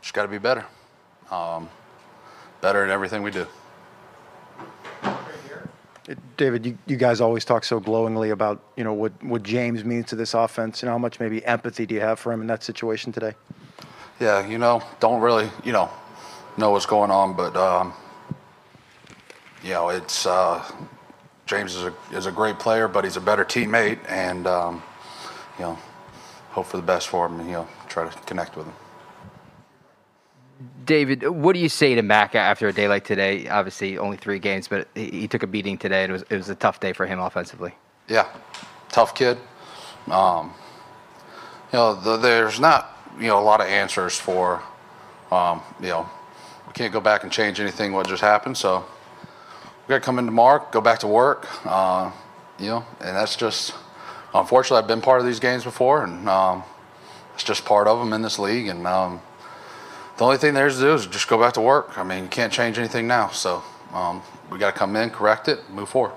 just got to be better. Um, better in everything we do. David, you, you guys always talk so glowingly about, you know, what, what James means to this offense and how much maybe empathy do you have for him in that situation today? Yeah, you know, don't really, you know, know what's going on, but um, you know, it's uh, James is a is a great player, but he's a better teammate, and um, you know, hope for the best for him, and you know, try to connect with him. David, what do you say to Mac after a day like today? Obviously, only three games, but he, took a beating today. It was it was a tough day for him offensively. Yeah, tough kid. Um, you know, the, there's not you know a lot of answers for um, you know we can't go back and change anything what just happened. So we got to come in tomorrow, go back to work. Uh, you know, and that's just unfortunately I've been part of these games before, and um, it's just part of them in this league. And um, the only thing there's to do is just go back to work. I mean, you can't change anything now. So um, we got to come in, correct it, move forward.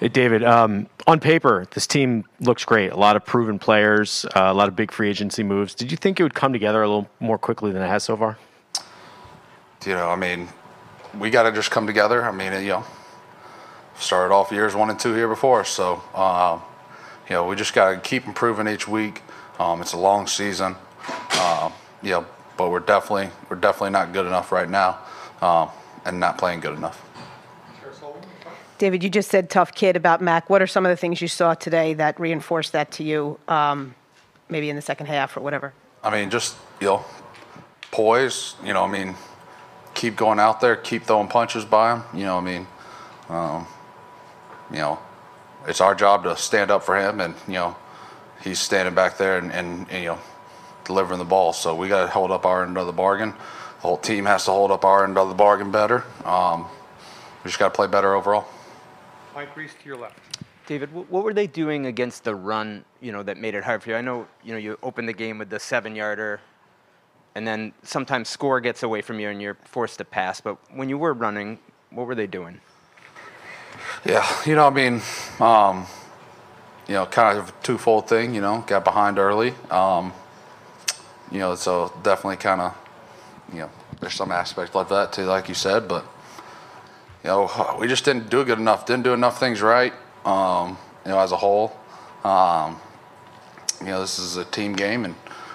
Hey, David, um, on paper, this team looks great. A lot of proven players, uh, a lot of big free agency moves. Did you think it would come together a little more quickly than it has so far? You know, I mean, we got to just come together. I mean, you know, started off years one and two here before, so uh, you know, we just got to keep improving each week. Um, it's a long season. Uh, you know, but we're definitely we're definitely not good enough right now, um, and not playing good enough. David, you just said tough kid about Mac. What are some of the things you saw today that reinforced that to you, um, maybe in the second half or whatever? I mean, just you know, poise. You know, I mean, keep going out there, keep throwing punches by him. You know, I mean, um, you know, it's our job to stand up for him, and you know, he's standing back there and, and, and you know, delivering the ball. So we got to hold up our end of the bargain. The whole team has to hold up our end of the bargain better. Um, we just got to play better overall. Mike Reiss to your left. David, what were they doing against the run? You know that made it hard for you. I know you know you opened the game with the seven-yarder, and then sometimes score gets away from you and you're forced to pass. But when you were running, what were they doing? Yeah, you know, I mean, um, you know, kind of a twofold thing. You know, got behind early. Um, you know, so definitely kind of, you know, there's some aspect like that too, like you said. But you know, we just didn't do good enough. Didn't do enough things right. Um, you know, as a whole. Um, you know, this is a team game, and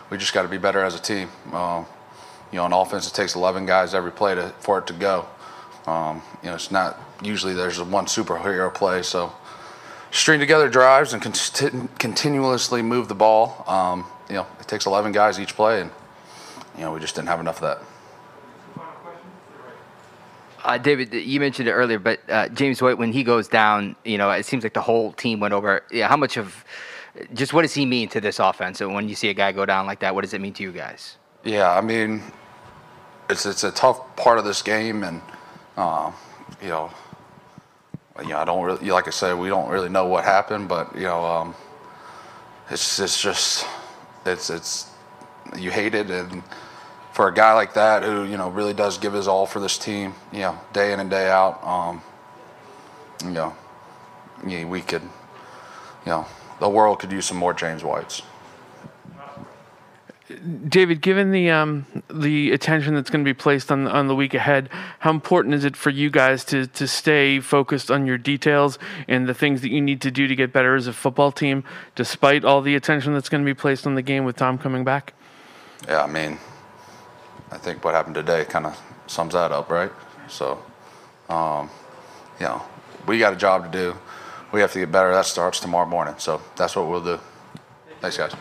we just got to be better as a team. Um, you know, on offense, it takes 11 guys every play to, for it to go. Um, you know, it's not usually there's one superhero play. So string together drives and conti- continuously move the ball. Um, you know, it takes 11 guys each play, and you know, we just didn't have enough of that. Uh, David, you mentioned it earlier, but uh, James White, when he goes down, you know, it seems like the whole team went over. Yeah, how much of, just what does he mean to this offense? And when you see a guy go down like that, what does it mean to you guys? Yeah, I mean, it's it's a tough part of this game, and uh, you know, you know, I don't really, like I said, we don't really know what happened, but you know, um, it's it's just it's it's you hate it, and for a guy like that who you know really does give his all for this team, you know, day in and day out, um, you know, we could, you know, the world could use some more James Whites. David, given the um, the attention that's going to be placed on on the week ahead, how important is it for you guys to to stay focused on your details and the things that you need to do to get better as a football team, despite all the attention that's going to be placed on the game with Tom coming back? Yeah, I mean, I think what happened today kind of sums that up, right? So, um, you know, we got a job to do. We have to get better. That starts tomorrow morning. So that's what we'll do. Thanks, guys.